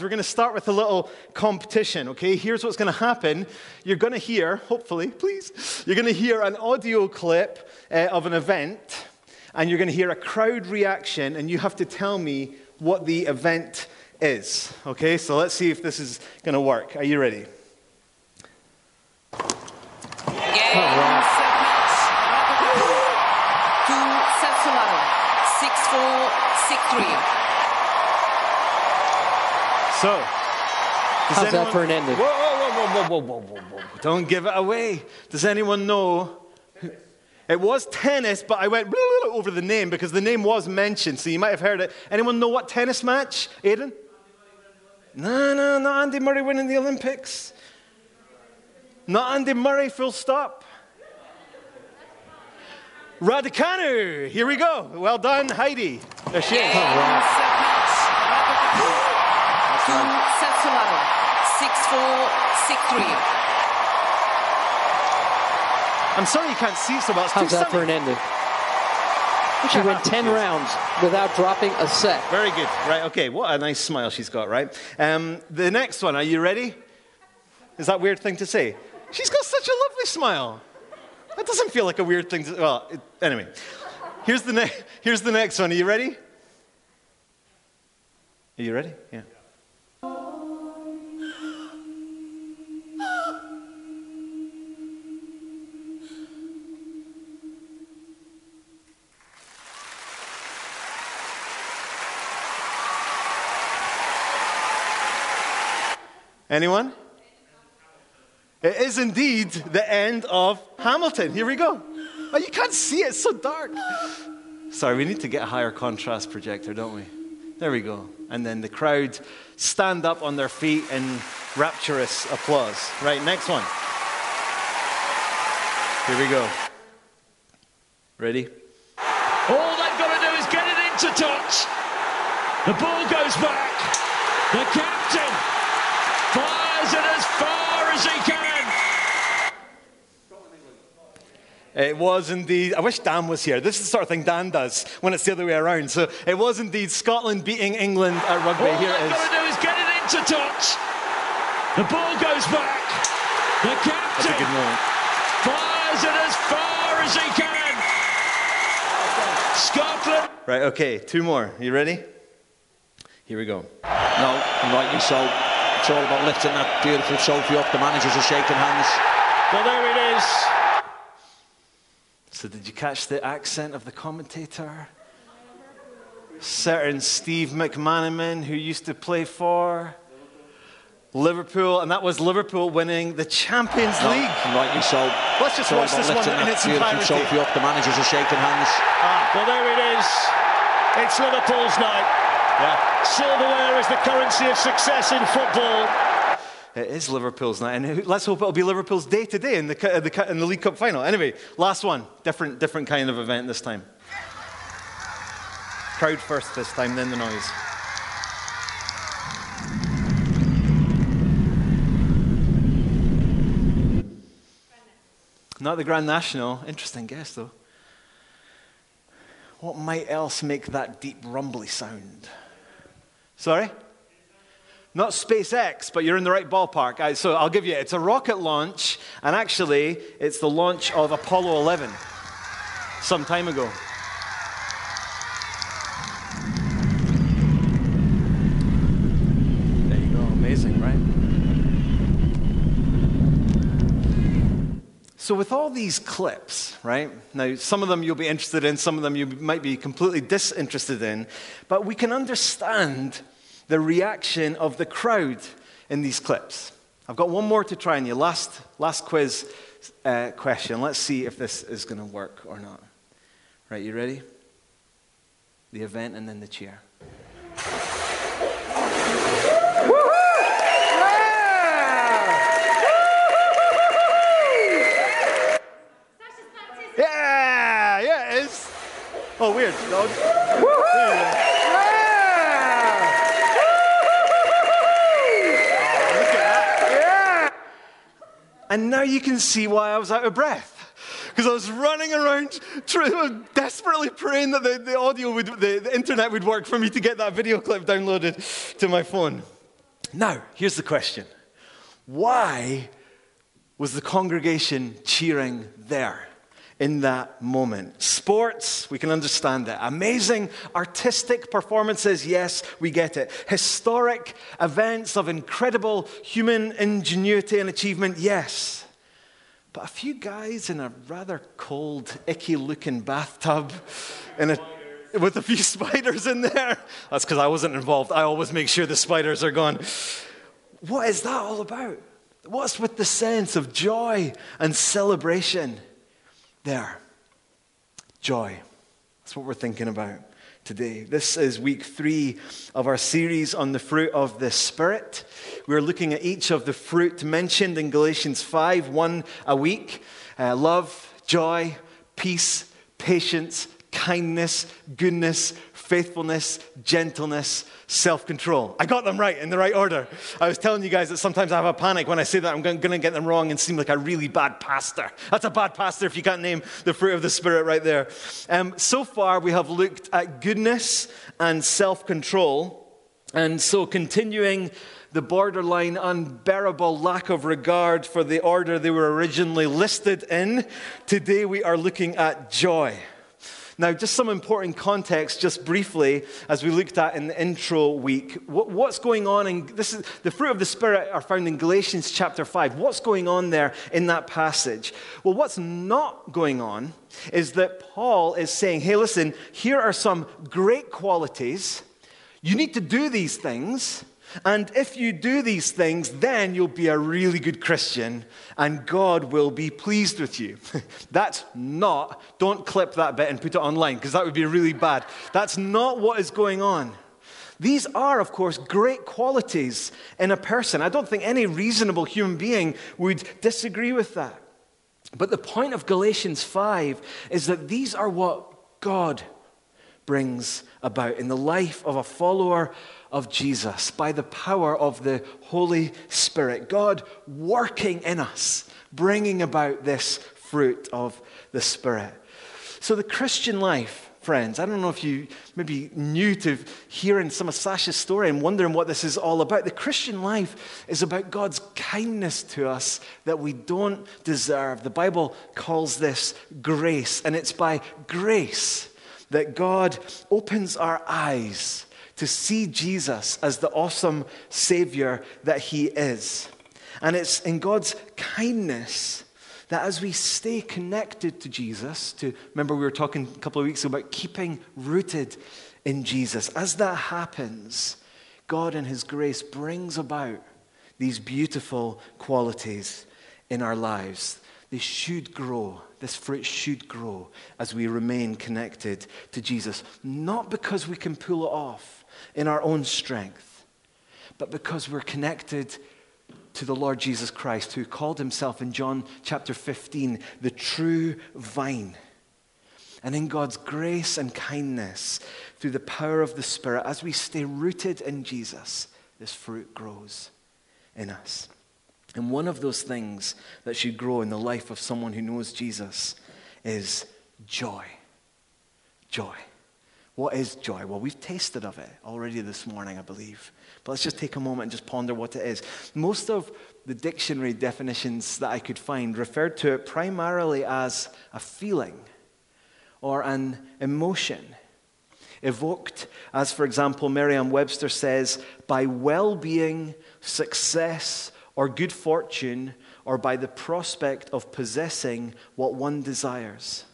We're going to start with a little competition, okay? Here's what's going to happen. You're going to hear, hopefully, please, you're going to hear an audio clip uh, of an event, and you're going to hear a crowd reaction, and you have to tell me what the event is, okay? So let's see if this is going to work. Are you ready? Yeah. Two sets. Six four, six three. So, does How's that for an ending? Whoa, whoa, whoa, whoa, whoa, whoa, whoa, whoa. Don't give it away. Does anyone know? It was tennis, but I went over the name because the name was mentioned, so you might have heard it. Anyone know what tennis match, Aidan? No, no, not Andy Murray winning the Olympics. Not Andy Murray, full stop. Raducanu. Here we go. Well done, Heidi. There she is. Two sets to love. Six four, six three. I'm sorry you can't see so well. It's How's that for an ending? She went 10 rounds without dropping a set. Very good. Right, okay. What a nice smile she's got, right? Um, the next one, are you ready? Is that a weird thing to say? She's got such a lovely smile. That doesn't feel like a weird thing to. Well, it, anyway. Here's the, ne- here's the next one. Are you ready? Are you ready? Yeah. Anyone? It is indeed the end of Hamilton. Here we go. Oh, you can't see it, it's so dark. Sorry, we need to get a higher contrast projector, don't we? There we go. And then the crowd stand up on their feet in rapturous applause. Right, next one. Here we go. Ready? All they've got to do is get it into touch. The ball goes back. The captain fires it as far as he can. It was indeed, I wish Dan was here. This is the sort of thing Dan does when it's the other way around. So it was indeed Scotland beating England at rugby. All Here they've it got to do is get it into touch. The ball goes back. The That's a captain good moment. fires it as far as he can. Scotland. Right, okay, two more. You ready? Here we go. No, and rightly so. It's all about lifting that beautiful trophy up. The managers are shaking hands. Well, there it is. So, did you catch the accent of the commentator? Certain Steve McManaman, who used to play for Liverpool, and that was Liverpool winning the Champions No, League. and rightly so. Let's just It's all watch about this one lifting in that its beautiful entirety. trophy up. The managers are shaking hands. Ah, well, there it is. It's Liverpool's night. Yeah. Silverware is the currency of success in football. It is Liverpool's night, and let's hope it'll be Liverpool's day today in the, cu- uh, the, in the League Cup final. Anyway, last one. Different, different kind of event this time. Crowd first this time, then the noise. Not the Grand National. Interesting guess, though. What might else make that deep, rumbly sound? Sorry? Not SpaceX, but you're in the right ballpark. So I'll give you it's a rocket launch, and actually, it's the launch of Apollo 11 some time ago. There you go, amazing, right? So, with all these clips, right? Now, some of them you'll be interested in, some of them you might be completely disinterested in, but we can understand the reaction of the crowd in these clips. I've got one more to try on you. Last, last quiz uh, question. Let's see if this is going to work or not. Right, you ready? The event and then the cheer. Yeah, yeah, it is. Oh, weird. No. There you go. Oh, look at that. And now you can see why I was out of breath. Because I was running around desperately praying that the, the audio would, the, the internet would work for me to get that video clip downloaded to my phone. Now, here's the question Why was the congregation cheering there? In that moment. Sports, we can understand it. Amazing artistic performances, yes, we get it. Historic events of incredible human ingenuity and achievement, yes. But a few guys in a rather cold, icky looking bathtub in a with a few spiders in there. That's because I wasn't involved. I always make sure the spiders are gone. What is that all about? What's with the sense of joy and celebration there? Joy. That's what we're thinking about today. This is week three of our series on the fruit of the Spirit. We're looking at each of the fruit mentioned in Galatians 5, one a week uh, love, joy, peace, patience, kindness, goodness, faithfulness, gentleness, self control. I got them right in the right order. I was telling you guys that sometimes I have a panic when I say that I'm going to get them wrong and seem like a really bad pastor. That's a bad pastor if you can't name the fruit of the Spirit right there. Um, so far, we have looked at goodness and self control. And so, continuing the borderline unbearable lack of regard for the order they were originally listed in, today we are looking at joy. Now, just some important context, just briefly, as we looked at in the intro week. what's going on in this is the fruit of the Spirit are found in Galatians chapter 5. What's going on there in that passage? Well, what's not going on is that Paul is saying, hey, listen, here are some great qualities. You need to do these things. And if you do these things, then you'll be a really good Christian and God will be pleased with you. That's not, don't clip that bit and put it online because that would be really bad. That's not what is going on. These are, of course, great qualities in a person. I don't think any reasonable human being would disagree with that. But the point of Galatians 5 is that these are what God brings about in the life of a follower of Jesus by the power of the Holy Spirit. God working in us, bringing about this fruit of the Spirit. So, the Christian life, friends, I don't know if you maybe new to hearing some of Sasha's story and wondering what this is all about. The Christian life is about God's kindness to us that we don't deserve. The Bible calls this grace, and it's by grace that God opens our eyes to see Jesus as the awesome Savior that He is. And it's in God's kindness that as we stay connected to Jesus, to remember we were talking a couple of weeks ago about keeping rooted in Jesus, as that happens, God in His grace brings about these beautiful qualities in our lives. They should grow. This fruit should grow as we remain connected to Jesus. Not because we can pull it off, in our own strength, but because we're connected to the Lord Jesus Christ, who called himself in John chapter 15 the true vine. And in God's grace and kindness, through the power of the Spirit, as we stay rooted in Jesus, this fruit grows in us. And one of those things that should grow in the life of someone who knows Jesus is joy. Joy. What is joy? Well, we've tasted of it already this morning, I believe. But let's just take a moment and just ponder what it is. Most of the dictionary definitions that I could find referred to it primarily as a feeling or an emotion. Evoked, as for example, Merriam Webster says, by well being, success, or good fortune, or by the prospect of possessing what one desires.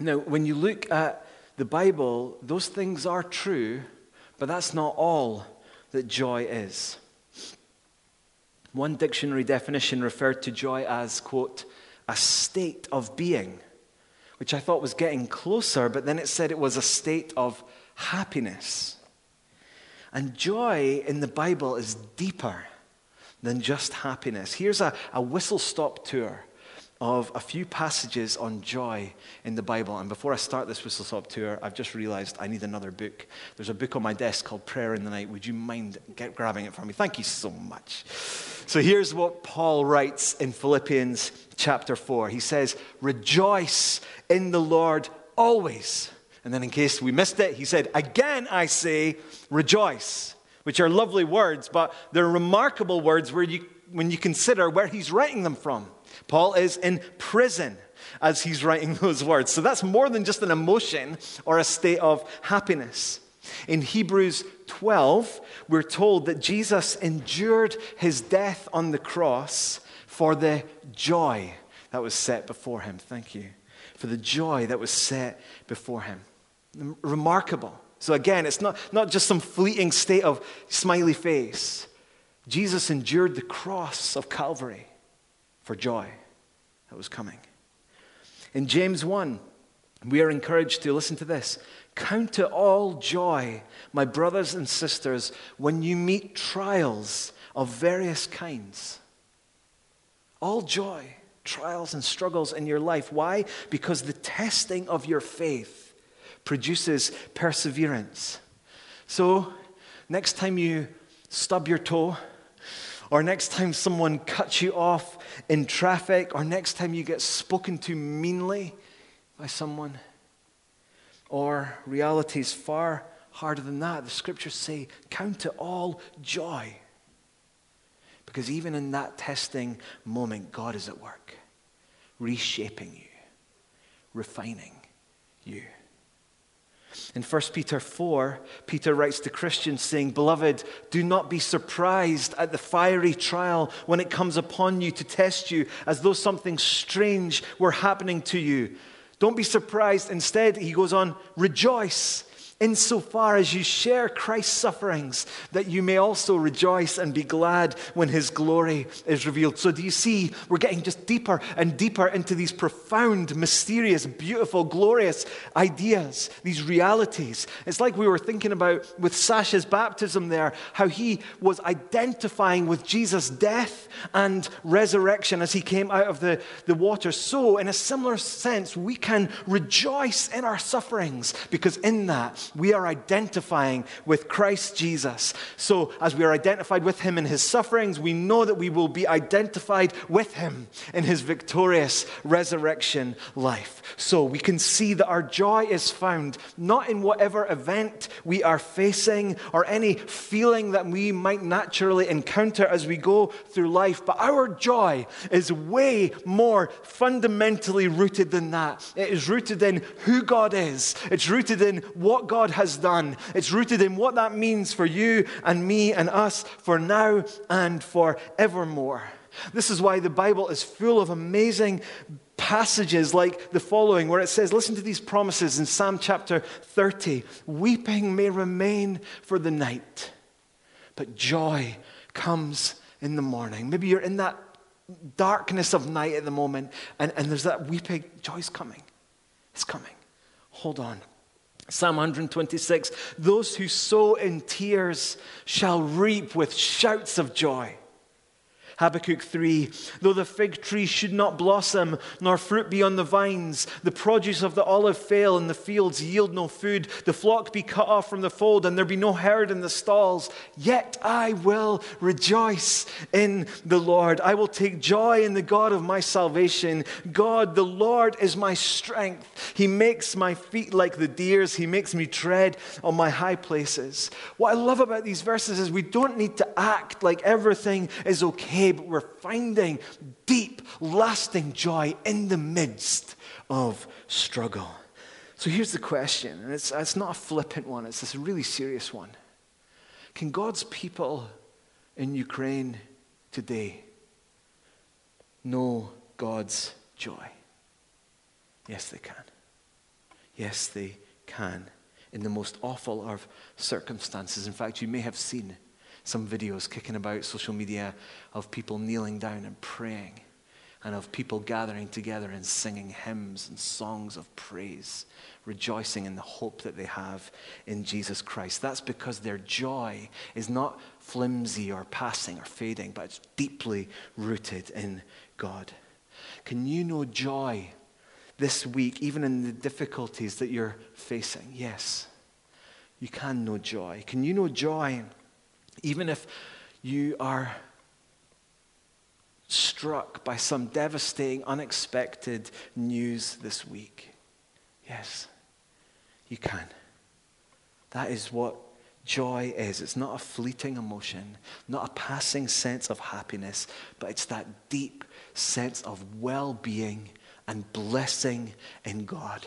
Now, when you look at the Bible, those things are true, but that's not all that joy is. One dictionary definition referred to joy as, quote, a state of being, which I thought was getting closer, but then it said it was a state of happiness. And joy in the Bible is deeper than just happiness. Here's a, a whistle stop tour of a few passages on joy in the Bible. And before I start this whistle stop tour, I've just realized I need another book. There's a book on my desk called Prayer in the Night. Would you mind get, grabbing it for me? Thank you so much. So here's what Paul writes in Philippians chapter 4. He says, Rejoice in the Lord always. And then, in case we missed it, he said, Again I say, rejoice. which are lovely words, but they're remarkable words where you, when you consider where he's writing them from. Paul is in prison as he's writing those words. So that's more than just an emotion or a state of happiness. In Hebrews 12, we're told that Jesus endured his death on the cross for the joy that was set before him. Thank you. For the joy that was set before him. Remarkable. So again, it's not, not just some fleeting state of smiley face. Jesus endured the cross of Calvary for joy that was coming. In James 1, we are encouraged to listen to this. Count it all joy, my brothers and sisters, when you meet trials of various kinds. All joy, trials and struggles in your life. Why? Because the testing of your faith produces perseverance. So, next time you stub your toe, or next time someone cuts you off in traffic, or next time you get spoken to meanly by someone, or reality is far harder than that. The scriptures say, Count it all joy. Because even in that testing moment, God is at work, reshaping you, refining you. In 1 Peter 4, Peter writes to Christians saying, Beloved, do not be surprised at the fiery trial when it comes upon you to test you as though something strange were happening to you. Don't be surprised. Instead, he goes on, rejoice insofar as you share Christ's sufferings, that you may also rejoice and be glad when his glory is revealed. So, do you see, we're getting just deeper and deeper into these profound, mysterious, beautiful, glorious ideas, these realities. It's like we were thinking about with Sasha's baptism there, how he was identifying with Jesus' death and resurrection as he came out of the, the water. So, in a similar sense, we can rejoice in our sufferings because in that, we are identifying with Christ Jesus. So, as we are identified with him in his sufferings, we know that we will be identified with him in his victorious resurrection life. So, we can see that our joy is found not in whatever event we are facing or any feeling that we might naturally encounter as we go through life, but our joy is way more fundamentally rooted than that. It is rooted in who God is, it's rooted in what God God has done. It's rooted in what that means for you and me and us for now and forevermore. This is why the Bible is full of amazing passages like the following, where it says, Listen to these promises in Psalm chapter 30 Weeping may remain for the night, but joy comes in the morning. Maybe you're in that darkness of night at the moment, and, and there's that weeping. Joy's coming. It's coming. Hold on. Psalm 126 Those who sow in tears shall reap with shouts of joy. Habakkuk 3 Though the fig tree should not blossom, nor fruit be on the vines, the produce of the olive fail, and the fields yield no food, the flock be cut off from the fold, and there be no herd in the stalls, yet I will rejoice in the Lord. I will take joy in the God of my salvation. God, the Lord, is my strength. He makes my feet like the deer's, He makes me tread on my high places. What I love about these verses is we don't need to act like everything is okay but we're finding deep, lasting joy in the midst of struggle. So here's the question, and it's, it's not a flippant one, it's this really serious one. Can God's people in Ukraine today know God's joy? Yes, they can. Yes, they can. In the most awful of circumstances. In fact, you may have seen some videos kicking about social media of people kneeling down and praying, and of people gathering together and singing hymns and songs of praise, rejoicing in the hope that they have in Jesus Christ. That's because their joy is not flimsy or passing or fading, but it's deeply rooted in God. Can you know joy this week, even in the difficulties that you're facing? Yes, you can know joy. Can you know joy? Even if you are struck by some devastating, unexpected news this week, yes, you can. That is what joy is. It's not a fleeting emotion, not a passing sense of happiness, but it's that deep sense of well being and blessing in God.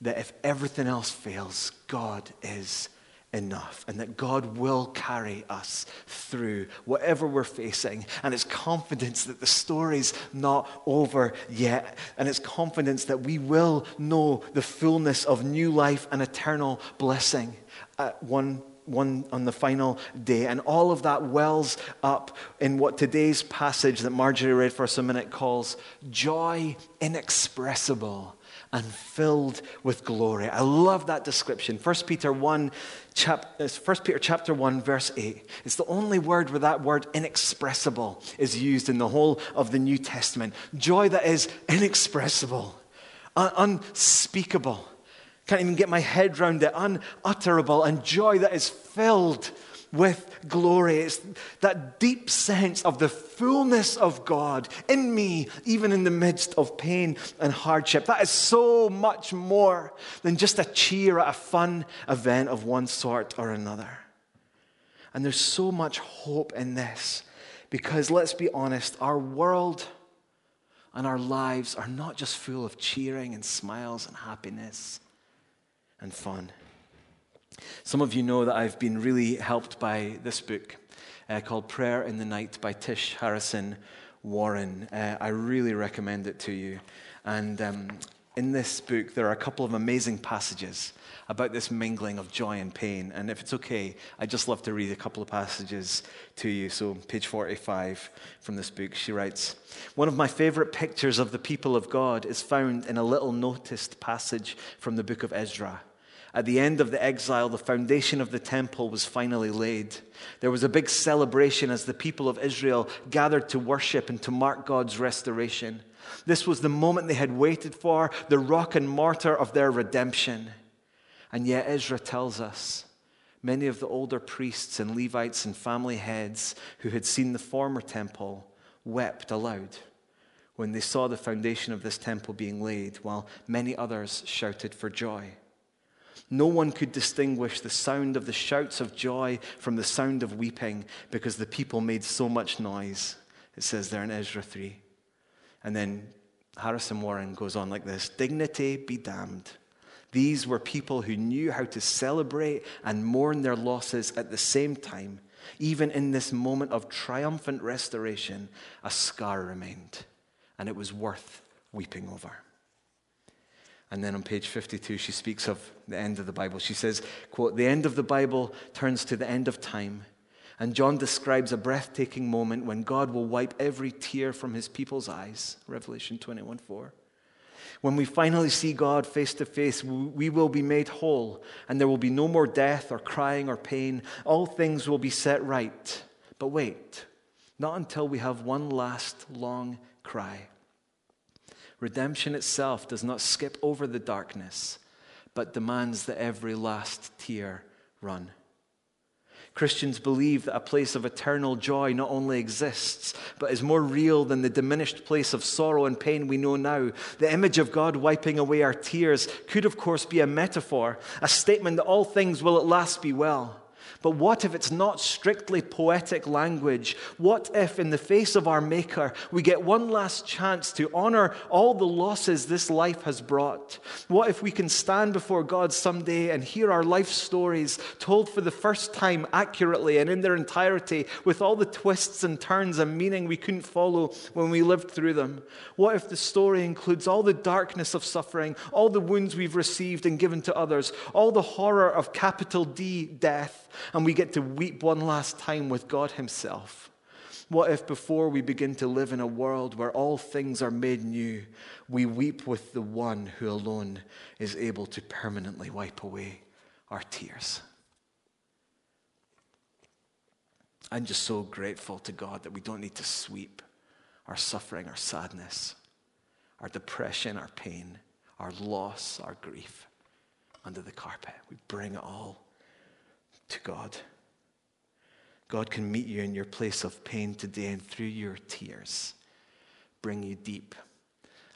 That if everything else fails, God is enough and that God will carry us through whatever we're facing. And it's confidence that the story's not over yet. And it's confidence that we will know the fullness of new life and eternal blessing at one one on the final day. And all of that wells up in what today's passage that Marjorie read for us a minute calls joy inexpressible and filled with glory. I love that description. 1 Peter 1, chap, 1 uh, Peter chapter 1, verse 8. It's the only word where that word inexpressible is used in the whole of the New Testament. Joy that is inexpressible, un- unspeakable. Can't even get my head around it, unutterable, and joy that is filled with glory. It's that deep sense of the fullness of God in me, even in the midst of pain and hardship. That is so much more than just a cheer at a fun event of one sort or another. And there's so much hope in this because let's be honest, our world and our lives are not just full of cheering and smiles and happiness and fun. Some of you know that I've been really helped by this book uh, called Prayer in the Night by Tish Harrison Warren. Uh, I really recommend it to you. And um, in this book, there are a couple of amazing passages about this mingling of joy and pain. And if it's okay, I'd just love to read a couple of passages to you. So, page 45 from this book, she writes One of my favorite pictures of the people of God is found in a little noticed passage from the book of Ezra. At the end of the exile, the foundation of the temple was finally laid. There was a big celebration as the people of Israel gathered to worship and to mark God's restoration. This was the moment they had waited for, the rock and mortar of their redemption. And yet, Ezra tells us many of the older priests and Levites and family heads who had seen the former temple wept aloud when they saw the foundation of this temple being laid, while many others shouted for joy. No one could distinguish the sound of the shouts of joy from the sound of weeping because the people made so much noise. It says there in Ezra 3. And then Harrison Warren goes on like this Dignity be damned. These were people who knew how to celebrate and mourn their losses at the same time. Even in this moment of triumphant restoration, a scar remained, and it was worth weeping over. And then on page 52, she speaks of the end of the Bible. She says, quote, The end of the Bible turns to the end of time. And John describes a breathtaking moment when God will wipe every tear from his people's eyes. Revelation 21 4. When we finally see God face to face, we will be made whole, and there will be no more death or crying or pain. All things will be set right. But wait, not until we have one last long cry. Redemption itself does not skip over the darkness, but demands that every last tear run. Christians believe that a place of eternal joy not only exists, but is more real than the diminished place of sorrow and pain we know now. The image of God wiping away our tears could, of course, be a metaphor, a statement that all things will at last be well. But what if it's not strictly poetic language? What if, in the face of our Maker, we get one last chance to honor all the losses this life has brought? What if we can stand before God someday and hear our life stories told for the first time accurately and in their entirety, with all the twists and turns and meaning we couldn't follow when we lived through them? What if the story includes all the darkness of suffering, all the wounds we've received and given to others, all the horror of capital D death? And we get to weep one last time with God Himself? What if before we begin to live in a world where all things are made new, we weep with the one who alone is able to permanently wipe away our tears? I'm just so grateful to God that we don't need to sweep our suffering, our sadness, our depression, our pain, our loss, our grief under the carpet. We bring it all to God. God can meet you in your place of pain today and through your tears bring you deep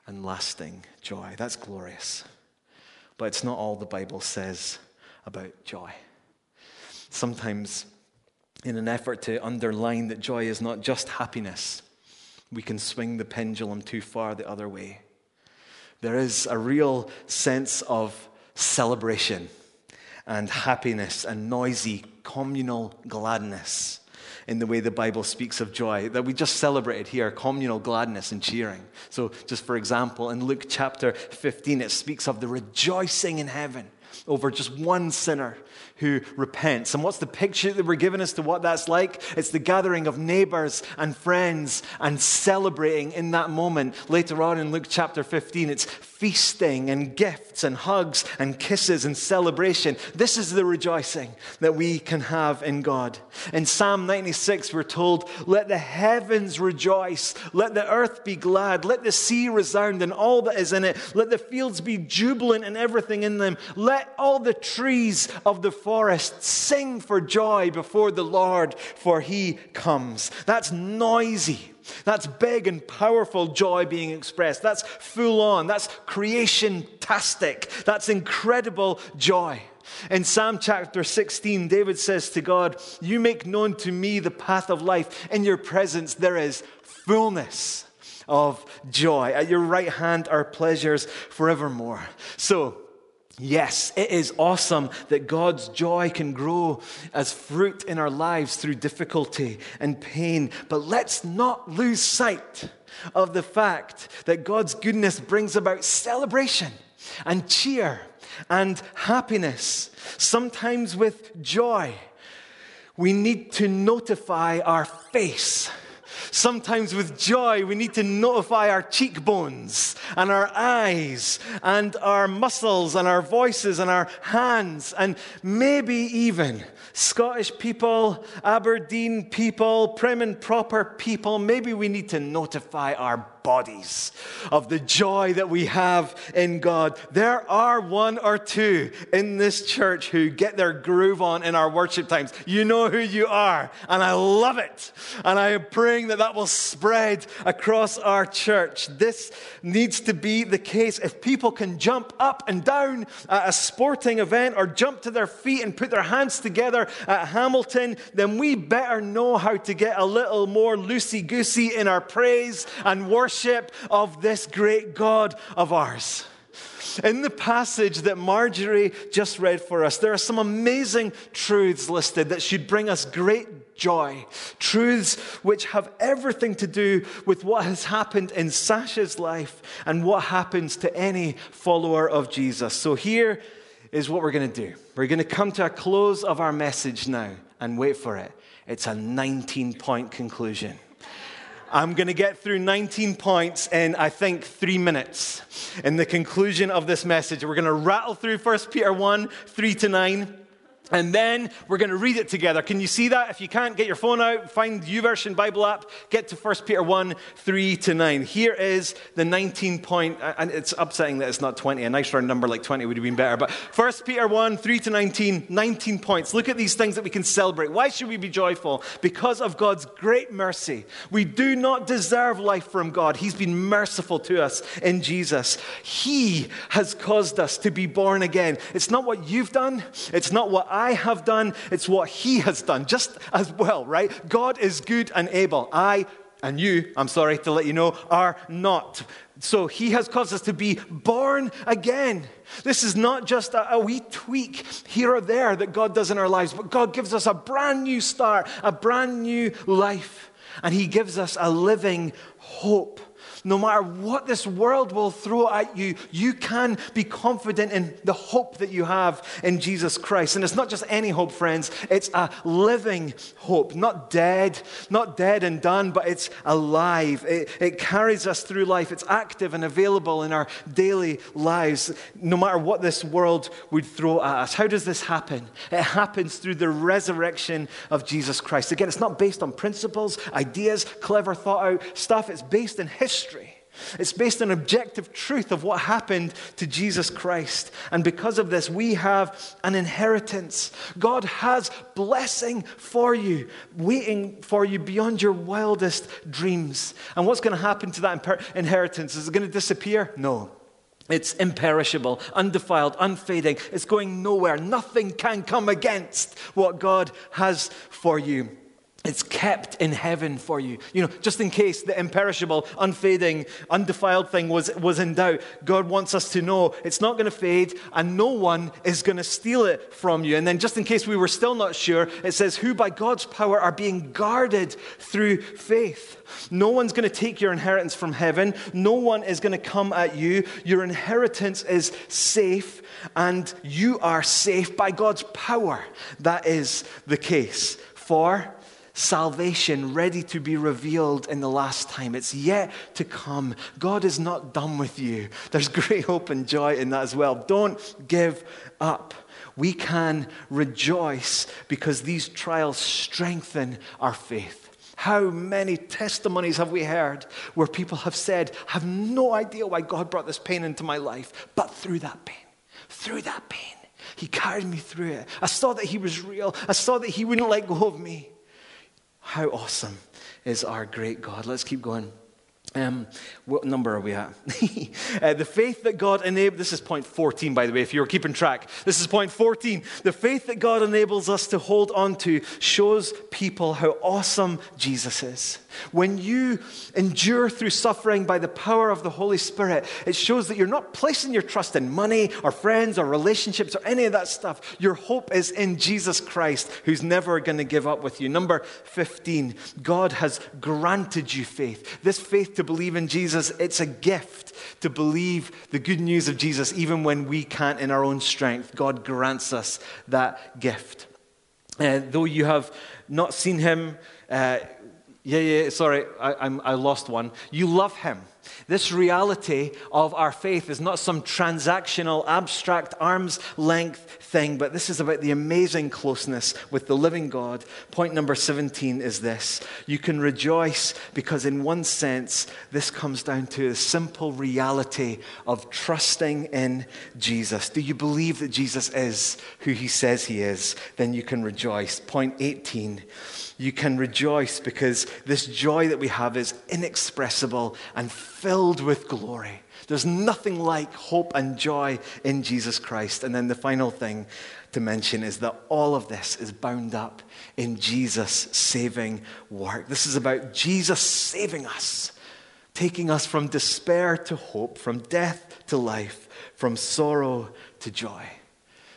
and lasting joy. That's glorious. But it's not all the Bible says about joy. Sometimes, in an effort to underline that joy is not just happiness, we can swing the pendulum too far the other way. There is a real sense of celebration and happiness and noisy communal gladness in the way the Bible speaks of joy that we just celebrated here communal gladness and cheering. So, just for example, in Luke chapter 15, it speaks of the rejoicing in heaven over just one sinner who repents. And what's the picture that we're given as to what that's like? It's the gathering of neighbors and friends and celebrating in that moment. Later on in Luke chapter 15, it's feasting and gifts and hugs and kisses and celebration. This is the rejoicing that we can have in God. In Psalm 96, we're told, Let the heavens rejoice, let the earth be glad, let the sea resound and all that is in it, let the fields be jubilant and everything in them, let all the trees of the forest sing for joy before the Lord, for he comes. That's noisy. That's big and powerful joy being expressed. That's full on. That's creation tastic. That's incredible joy. In Psalm chapter 16, David says to God, You make known to me the path of life. In your presence, there is fullness of joy. At your right hand are pleasures forevermore. So, Yes, it is awesome that God's joy can grow as fruit in our lives through difficulty and pain. But let's not lose sight of the fact that God's goodness brings about celebration and cheer and happiness, sometimes with joy. We need to notify our face Sometimes with joy, we need to notify our cheekbones and our eyes and our muscles and our voices and our hands and maybe even Scottish people, Aberdeen people, prim and proper people. Maybe we need to notify our bodies of the joy that we have in God. There are one or two in this church who get their groove on in our worship times. You know who you are, and I love it. And I am praying that that will spread across our church. This needs to be the case. If people can jump up and down at a sporting event or jump to their feet and put their hands together at Hamilton, then we better know how to get a little more loosey goosey in our praise and worship worship of this great God of ours. In the passage that Marjorie just read for us, there are some amazing truths listed that should bring us great joy. Truths which have everything to do with what has happened in Sasha's life and what happens to any follower of Jesus. So here is what we're going to do. We're going to come to a close of our message now and wait for it. It's a 19 point conclusion. I'm going to get through 19 points in, I think, three minutes. In the conclusion of this message, we're going to rattle through 1 Peter 1 3 to 9. And then we're going to read it together. Can you see that? If you can't, get your phone out, find YouVersion Bible app, get to 1 Peter 1, 3 to 9. Here is the 19 point, and it's upsetting that it's not 20. A nice round number like 20 would have been better. But 1 Peter 1, 3 to 19, 19 points. Look at these things that we can celebrate. Why should we be joyful? Because of God's great mercy. We do not deserve life from God. He's been merciful to us in Jesus. He has caused us to be born again. It's not what you've done, it's not what I have done, it's what He has done, just as well, right? God is good and able. I and you, I'm sorry to let you know, are not. So He has caused us to be born again. This is not just a, a, wee tweak here or there that God does in our lives, but God gives us a brand new start, a brand new life. And He gives us a living hope no matter what this world will throw at you, you can be confident in the hope that you have in Jesus Christ. And it's not just any hope, friends, it's a living hope, not dead, not dead and done, but it's alive. It, it carries us through life, it's active and available in our daily lives, no matter what this world would throw at us. How does this happen? It happens through the resurrection of Jesus Christ. Again, it's not based on principles, ideas, clever thought out stuff, it's based in history it's based on objective truth of what happened to Jesus Christ. And because of this, we have an inheritance. God has blessing for you, waiting for you beyond your wildest dreams. And what's going to happen to that inheritance? Is it going to disappear? No. It's imperishable, undefiled, unfading. It's going nowhere. Nothing can come against what God has for you. It's kept in heaven for you. You know, just in case the imperishable, unfading, undefiled thing was, was in doubt, God wants us to know it's not going to fade and no one is going to steal it from you. And then, just in case we were still not sure, it says, Who by God's power are being guarded through faith. No one's going to take your inheritance from heaven. No one is going to come at you. Your inheritance is safe and you are safe by God's power. That is the case. For salvation ready to be revealed in the last time. It's yet to come. God is not done with you. There's great hope and joy in that as well. Don't give up. We can rejoice because these trials strengthen our faith. How many testimonies have we heard where people have said, I have no idea why God brought this pain into my life, but through that pain, through that pain, He carried me through it. I saw that He was real. I saw that He wouldn't let go of me. How awesome is our great God? Let's keep going. Um, what number are we at? uh, the faith that God enables, this is point 14, by the way, if you're keeping track. This is point 14. The faith that God enables us to hold on to shows people how awesome Jesus is. When you endure through suffering by the power of the Holy Spirit, it shows that you're not placing your trust in money or friends or relationships or any of that stuff. Your hope is in Jesus Christ, who's never going to give up with you. Number 15, God has granted you faith. This faith to believe in Jesus, it's a gift to believe the good news of Jesus, even when we can't in our own strength. God grants us that gift. Uh, though you have not seen him, uh, yeah, yeah, sorry, I, I lost one. You love him. This reality of our faith is not some transactional, abstract, arm's length thing, but this is about the amazing closeness with the living God. Point number 17 is this you can rejoice because, in one sense, this comes down to the simple reality of trusting in Jesus. Do you believe that Jesus is who he says he is? Then you can rejoice. Point 18 you can rejoice because this joy that we have is inexpressible and filled with glory. There's nothing like hope and joy in Jesus Christ. And then the final thing to mention is that all of this is bound up in Jesus' saving work. This is about Jesus saving us, taking us from despair to hope, from death to life, from sorrow to joy.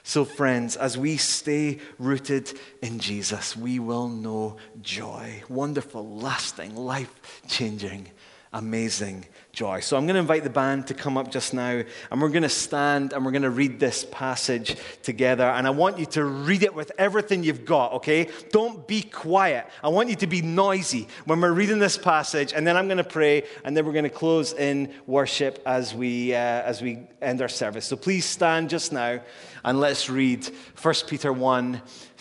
So, friends, as we stay rooted in Jesus, we will know joy, wonderful, lasting, life changing, amazing joy. So I'm going to invite the band to come up just now, and we're going to stand and we're going to read this passage together. And I want you to read it with everything you've got, okay? Don't be quiet. I want you to be noisy when we're reading this passage, and then I'm going to pray, and then we're going to close in worship as we, uh, as we end our service. So please stand just now, and let's read 1 Peter 1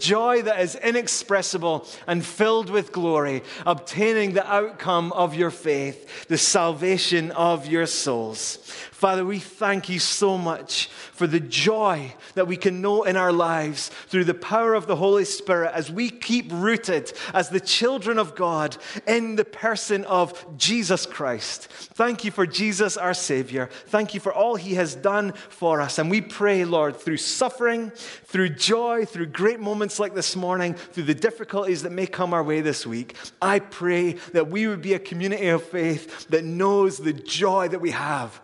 joy that is inexpressible and filled with glory, obtaining the outcome of your faith, the salvation of your souls. Father, we thank you so much for the joy that we can know in our lives through the power of the Holy Spirit as we keep rooted as the children of God in the person of Jesus Christ. Thank you for Jesus, our Savior. Thank you for all he has done for us. And we pray, Lord, through suffering, through joy, through great moments like this morning, through the difficulties that may come our way this week, I pray that we would be a community of faith that knows the joy that we have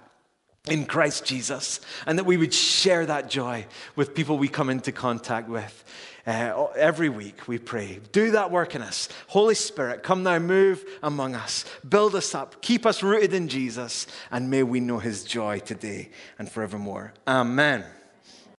in Christ Jesus, and that we would share that joy with people we come into contact with. Uh, every week, we pray. Do that work in us. Holy Spirit, come now, move among us. Build us up. Keep us rooted in Jesus. And may we know his joy today and forevermore. Amen.